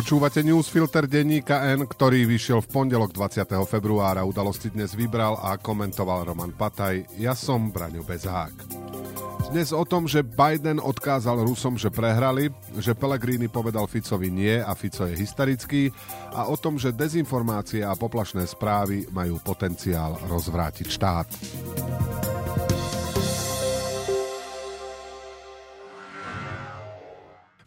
Počúvate newsfilter denníka N, ktorý vyšiel v pondelok 20. februára. Udalosti dnes vybral a komentoval Roman Pataj. Ja som Braňo Bezák. Dnes o tom, že Biden odkázal Rusom, že prehrali, že Pellegrini povedal Ficovi nie a Fico je hysterický a o tom, že dezinformácie a poplašné správy majú potenciál rozvrátiť štát.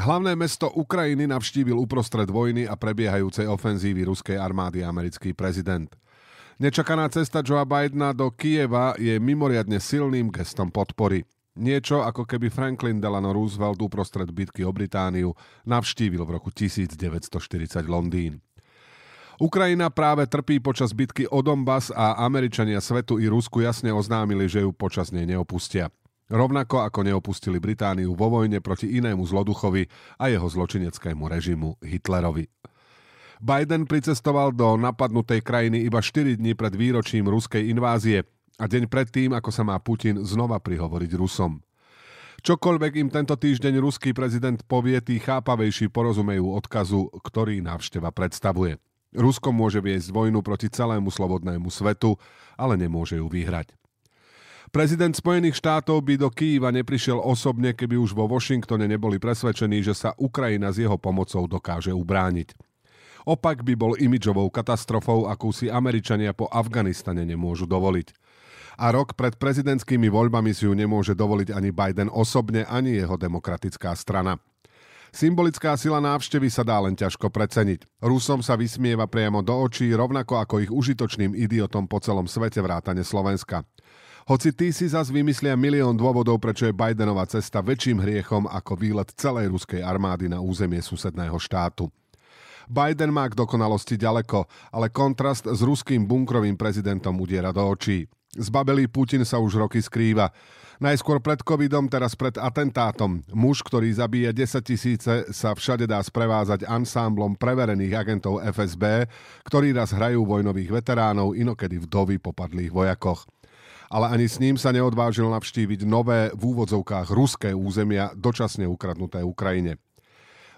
Hlavné mesto Ukrajiny navštívil uprostred vojny a prebiehajúcej ofenzívy ruskej armády americký prezident. Nečakaná cesta Joea Bidena do Kieva je mimoriadne silným gestom podpory. Niečo ako keby Franklin Delano Roosevelt uprostred bitky o Britániu navštívil v roku 1940 Londýn. Ukrajina práve trpí počas bitky o Donbass a Američania svetu i Rusku jasne oznámili, že ju počas nej neopustia. Rovnako ako neopustili Britániu vo vojne proti inému zloduchovi a jeho zločineckému režimu Hitlerovi. Biden pricestoval do napadnutej krajiny iba 4 dní pred výročím ruskej invázie a deň predtým, ako sa má Putin znova prihovoriť Rusom. Čokoľvek im tento týždeň ruský prezident povie, tí chápavejší porozumejú odkazu, ktorý návšteva predstavuje. Rusko môže viesť vojnu proti celému slobodnému svetu, ale nemôže ju vyhrať. Prezident Spojených štátov by do Kýva neprišiel osobne, keby už vo Washingtone neboli presvedčení, že sa Ukrajina s jeho pomocou dokáže ubrániť. Opak by bol imidžovou katastrofou, akú si Američania po Afganistane nemôžu dovoliť. A rok pred prezidentskými voľbami si ju nemôže dovoliť ani Biden osobne, ani jeho demokratická strana. Symbolická sila návštevy sa dá len ťažko preceniť. Rusom sa vysmieva priamo do očí, rovnako ako ich užitočným idiotom po celom svete vrátane Slovenska. Hoci tí si zas vymyslia milión dôvodov, prečo je Bidenová cesta väčším hriechom ako výlet celej ruskej armády na územie susedného štátu. Biden má k dokonalosti ďaleko, ale kontrast s ruským bunkrovým prezidentom udiera do očí. Zbabelý Putin sa už roky skrýva. Najskôr pred covidom, teraz pred atentátom. Muž, ktorý zabíja 10 tisíce, sa všade dá sprevázať ansámblom preverených agentov FSB, ktorí raz hrajú vojnových veteránov, inokedy vdovy po padlých vojakoch ale ani s ním sa neodvážil navštíviť nové v úvodzovkách ruské územia dočasne ukradnuté Ukrajine.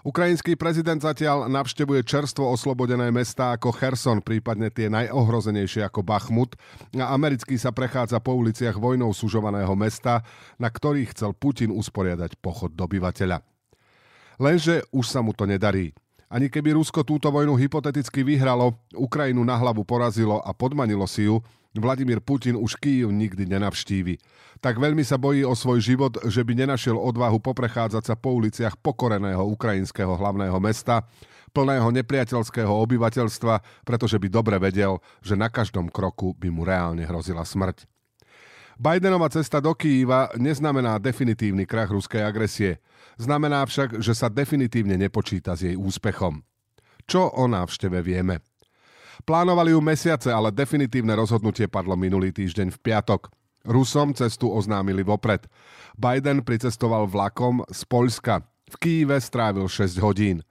Ukrajinský prezident zatiaľ navštevuje čerstvo oslobodené mestá ako Kherson, prípadne tie najohrozenejšie ako Bachmut a americký sa prechádza po uliciach vojnou sužovaného mesta, na ktorých chcel Putin usporiadať pochod dobyvateľa. Lenže už sa mu to nedarí. Ani keby Rusko túto vojnu hypoteticky vyhralo, Ukrajinu na hlavu porazilo a podmanilo si ju, Vladimír Putin už Kýv nikdy nenavštívi. Tak veľmi sa bojí o svoj život, že by nenašiel odvahu poprechádzať sa po uliciach pokoreného ukrajinského hlavného mesta, plného nepriateľského obyvateľstva, pretože by dobre vedel, že na každom kroku by mu reálne hrozila smrť. Bidenova cesta do Kýva neznamená definitívny krach ruskej agresie. Znamená však, že sa definitívne nepočíta s jej úspechom. Čo o návšteve vieme? Plánovali ju mesiace, ale definitívne rozhodnutie padlo minulý týždeň v piatok. Rusom cestu oznámili vopred. Biden pricestoval vlakom z Poľska. V Kýve strávil 6 hodín.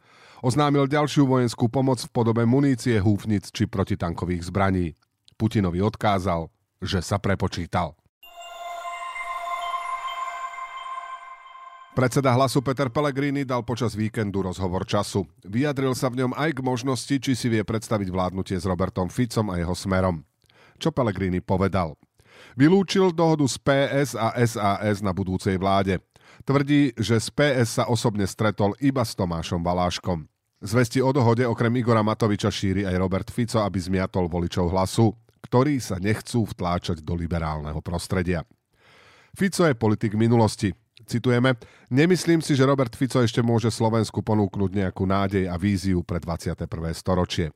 Oznámil ďalšiu vojenskú pomoc v podobe munície, húfnic či protitankových zbraní. Putinovi odkázal, že sa prepočítal. Predseda hlasu Peter Pellegrini dal počas víkendu rozhovor času. Vyjadril sa v ňom aj k možnosti, či si vie predstaviť vládnutie s Robertom Ficom a jeho smerom. Čo Pellegrini povedal? Vylúčil dohodu z PS a SAS na budúcej vláde. Tvrdí, že z PS sa osobne stretol iba s Tomášom Baláškom. Zvesti o dohode okrem Igora Matoviča šíri aj Robert Fico, aby zmiatol voličov hlasu, ktorí sa nechcú vtláčať do liberálneho prostredia. Fico je politik minulosti. Citujeme, nemyslím si, že Robert Fico ešte môže Slovensku ponúknuť nejakú nádej a víziu pre 21. storočie.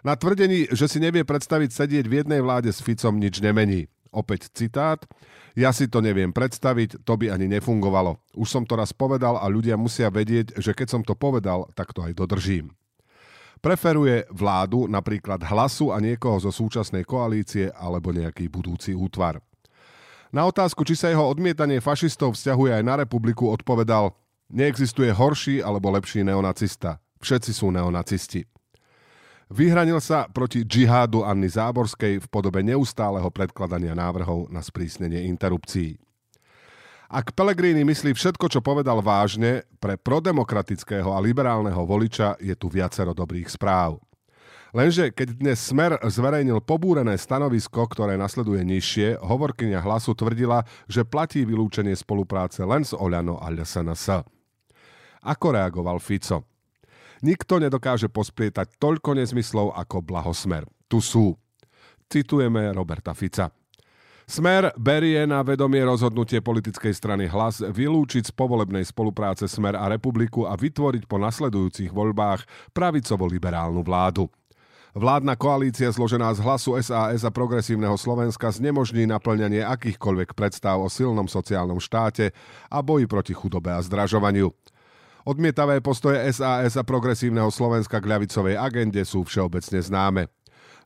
Na tvrdení, že si nevie predstaviť sedieť v jednej vláde s Ficom nič nemení. Opäť citát. Ja si to neviem predstaviť, to by ani nefungovalo. Už som to raz povedal a ľudia musia vedieť, že keď som to povedal, tak to aj dodržím. Preferuje vládu, napríklad hlasu a niekoho zo súčasnej koalície alebo nejaký budúci útvar. Na otázku, či sa jeho odmietanie fašistov vzťahuje aj na republiku, odpovedal Neexistuje horší alebo lepší neonacista. Všetci sú neonacisti. Vyhranil sa proti džihádu Anny Záborskej v podobe neustáleho predkladania návrhov na sprísnenie interrupcií. Ak Pellegrini myslí všetko, čo povedal vážne, pre prodemokratického a liberálneho voliča je tu viacero dobrých správ. Lenže keď dnes Smer zverejnil pobúrené stanovisko, ktoré nasleduje nižšie, hovorkyňa hlasu tvrdila, že platí vylúčenie spolupráce len s Oľano a LSNS. Ako reagoval Fico? Nikto nedokáže posplietať toľko nezmyslov ako blahosmer. Tu sú. Citujeme Roberta Fica. Smer berie na vedomie rozhodnutie politickej strany hlas vylúčiť z povolebnej spolupráce Smer a republiku a vytvoriť po nasledujúcich voľbách pravicovo-liberálnu vládu. Vládna koalícia zložená z hlasu SAS a progresívneho Slovenska znemožní naplňanie akýchkoľvek predstav o silnom sociálnom štáte a boji proti chudobe a zdražovaniu. Odmietavé postoje SAS a progresívneho Slovenska k ľavicovej agende sú všeobecne známe.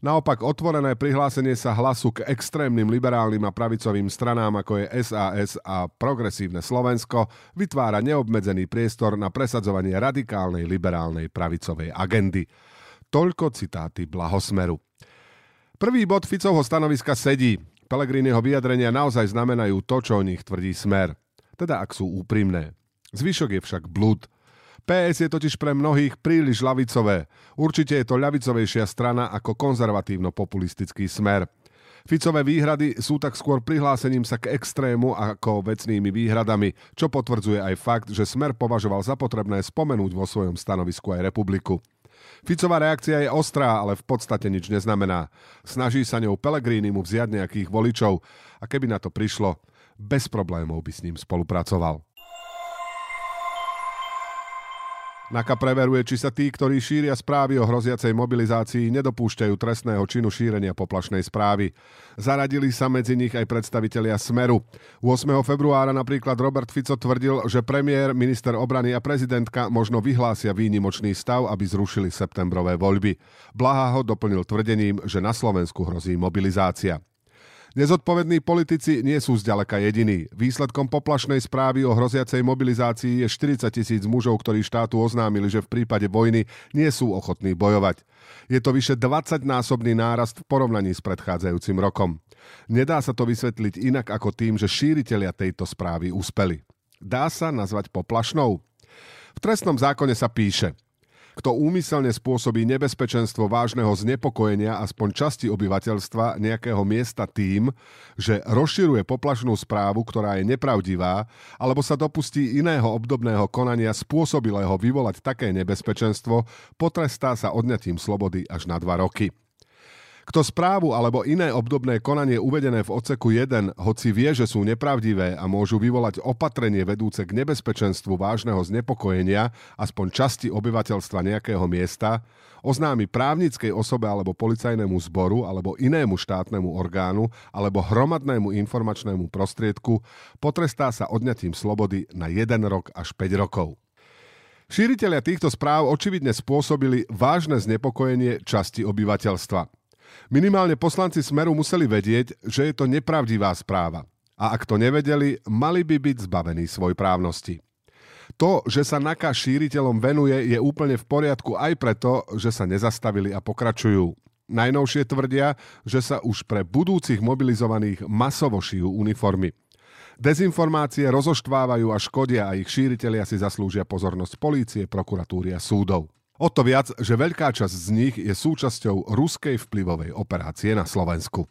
Naopak otvorené prihlásenie sa hlasu k extrémnym liberálnym a pravicovým stranám ako je SAS a progresívne Slovensko vytvára neobmedzený priestor na presadzovanie radikálnej liberálnej pravicovej agendy. Toľko citáty Blahosmeru. Prvý bod Ficovho stanoviska sedí. Pelegriniho vyjadrenia naozaj znamenajú to, čo o nich tvrdí Smer. Teda ak sú úprimné. Zvyšok je však blud. PS je totiž pre mnohých príliš ľavicové. Určite je to ľavicovejšia strana ako konzervatívno-populistický smer. Ficové výhrady sú tak skôr prihlásením sa k extrému ako vecnými výhradami, čo potvrdzuje aj fakt, že Smer považoval za potrebné spomenúť vo svojom stanovisku aj republiku. Ficová reakcia je ostrá, ale v podstate nič neznamená. Snaží sa ňou Pelegrini mu vziať nejakých voličov a keby na to prišlo, bez problémov by s ním spolupracoval. NAKA preveruje, či sa tí, ktorí šíria správy o hroziacej mobilizácii, nedopúšťajú trestného činu šírenia poplašnej správy. Zaradili sa medzi nich aj predstavitelia Smeru. 8. februára napríklad Robert Fico tvrdil, že premiér, minister obrany a prezidentka možno vyhlásia výnimočný stav, aby zrušili septembrové voľby. Blaha ho doplnil tvrdením, že na Slovensku hrozí mobilizácia. Nezodpovední politici nie sú zďaleka jediní. Výsledkom poplašnej správy o hroziacej mobilizácii je 40 tisíc mužov, ktorí štátu oznámili, že v prípade vojny nie sú ochotní bojovať. Je to vyše 20-násobný nárast v porovnaní s predchádzajúcim rokom. Nedá sa to vysvetliť inak ako tým, že šíritelia tejto správy uspeli. Dá sa nazvať poplašnou? V trestnom zákone sa píše – kto úmyselne spôsobí nebezpečenstvo vážneho znepokojenia aspoň časti obyvateľstva nejakého miesta tým, že rozširuje poplašnú správu, ktorá je nepravdivá, alebo sa dopustí iného obdobného konania spôsobilého vyvolať také nebezpečenstvo, potrestá sa odňatím slobody až na dva roky. Kto správu alebo iné obdobné konanie uvedené v odseku 1, hoci vie, že sú nepravdivé a môžu vyvolať opatrenie vedúce k nebezpečenstvu vážneho znepokojenia aspoň časti obyvateľstva nejakého miesta, oznámi právnickej osobe alebo policajnému zboru alebo inému štátnemu orgánu alebo hromadnému informačnému prostriedku, potrestá sa odňatím slobody na 1 rok až 5 rokov. Šíriteľia týchto správ očividne spôsobili vážne znepokojenie časti obyvateľstva. Minimálne poslanci Smeru museli vedieť, že je to nepravdivá správa. A ak to nevedeli, mali by byť zbavení svoj právnosti. To, že sa NAKA šíriteľom venuje, je úplne v poriadku aj preto, že sa nezastavili a pokračujú. Najnovšie tvrdia, že sa už pre budúcich mobilizovaných masovo šijú uniformy. Dezinformácie rozoštvávajú a škodia a ich šíritelia si zaslúžia pozornosť polície, prokuratúry a súdov. O to viac, že veľká časť z nich je súčasťou ruskej vplyvovej operácie na Slovensku.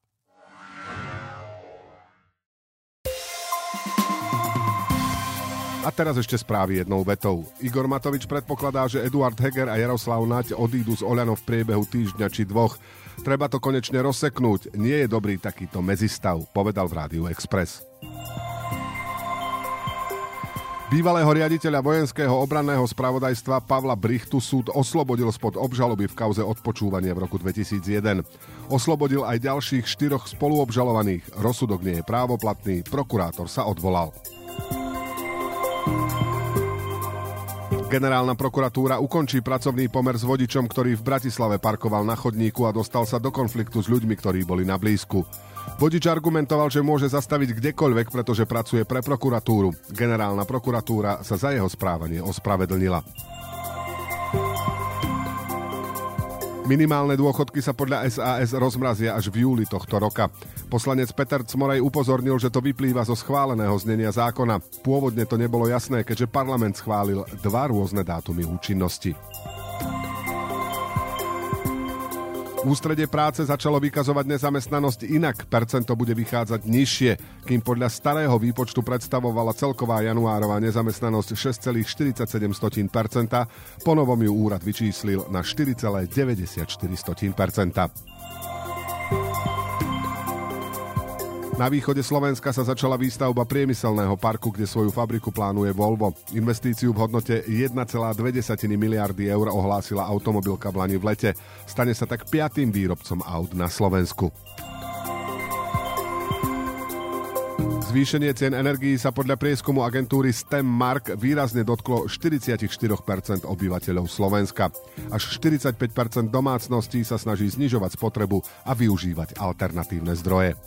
A teraz ešte správy jednou vetou. Igor Matovič predpokladá, že Eduard Heger a Jaroslav Naď odídu z Oľano v priebehu týždňa či dvoch. Treba to konečne rozseknúť. Nie je dobrý takýto mezistav, povedal v Rádiu Express. Bývalého riaditeľa vojenského obranného spravodajstva Pavla Brichtu súd oslobodil spod obžaloby v kauze odpočúvania v roku 2001. Oslobodil aj ďalších štyroch spoluobžalovaných. Rozsudok nie je právoplatný, prokurátor sa odvolal. Generálna prokuratúra ukončí pracovný pomer s vodičom, ktorý v Bratislave parkoval na chodníku a dostal sa do konfliktu s ľuďmi, ktorí boli na blízku. Vodič argumentoval, že môže zastaviť kdekoľvek, pretože pracuje pre prokuratúru. Generálna prokuratúra sa za jeho správanie ospravedlnila. Minimálne dôchodky sa podľa SAS rozmrazia až v júli tohto roka. Poslanec Peter Cmorej upozornil, že to vyplýva zo schváleného znenia zákona. Pôvodne to nebolo jasné, keďže parlament schválil dva rôzne dátumy účinnosti. Ústrede práce začalo vykazovať nezamestnanosť inak, percento bude vychádzať nižšie, kým podľa starého výpočtu predstavovala celková januárová nezamestnanosť 6,47%, po novom ju úrad vyčíslil na 4,94%. Na východe Slovenska sa začala výstavba priemyselného parku, kde svoju fabriku plánuje Volvo. Investíciu v hodnote 1,2 miliardy eur ohlásila automobilka v Lani v lete. Stane sa tak piatým výrobcom aut na Slovensku. Zvýšenie cien energií sa podľa prieskumu agentúry Mark výrazne dotklo 44% obyvateľov Slovenska. Až 45% domácností sa snaží znižovať spotrebu a využívať alternatívne zdroje.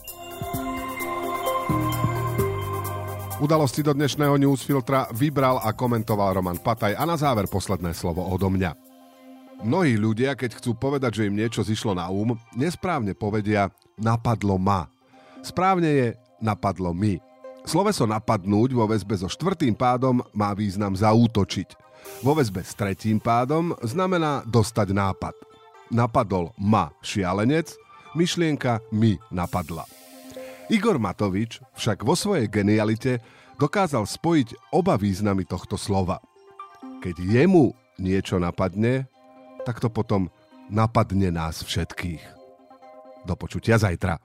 Udalosti do dnešného newsfiltra vybral a komentoval Roman Pataj a na záver posledné slovo odo mňa. Mnohí ľudia, keď chcú povedať, že im niečo zišlo na úm, nesprávne povedia napadlo ma. Správne je napadlo mi. Sloveso napadnúť vo väzbe so štvrtým pádom má význam zaútočiť. Vo väzbe s tretím pádom znamená dostať nápad. Napadol ma šialenec, myšlienka mi napadla. Igor Matovič však vo svojej genialite dokázal spojiť oba významy tohto slova. Keď jemu niečo napadne, tak to potom napadne nás všetkých. Do počutia zajtra.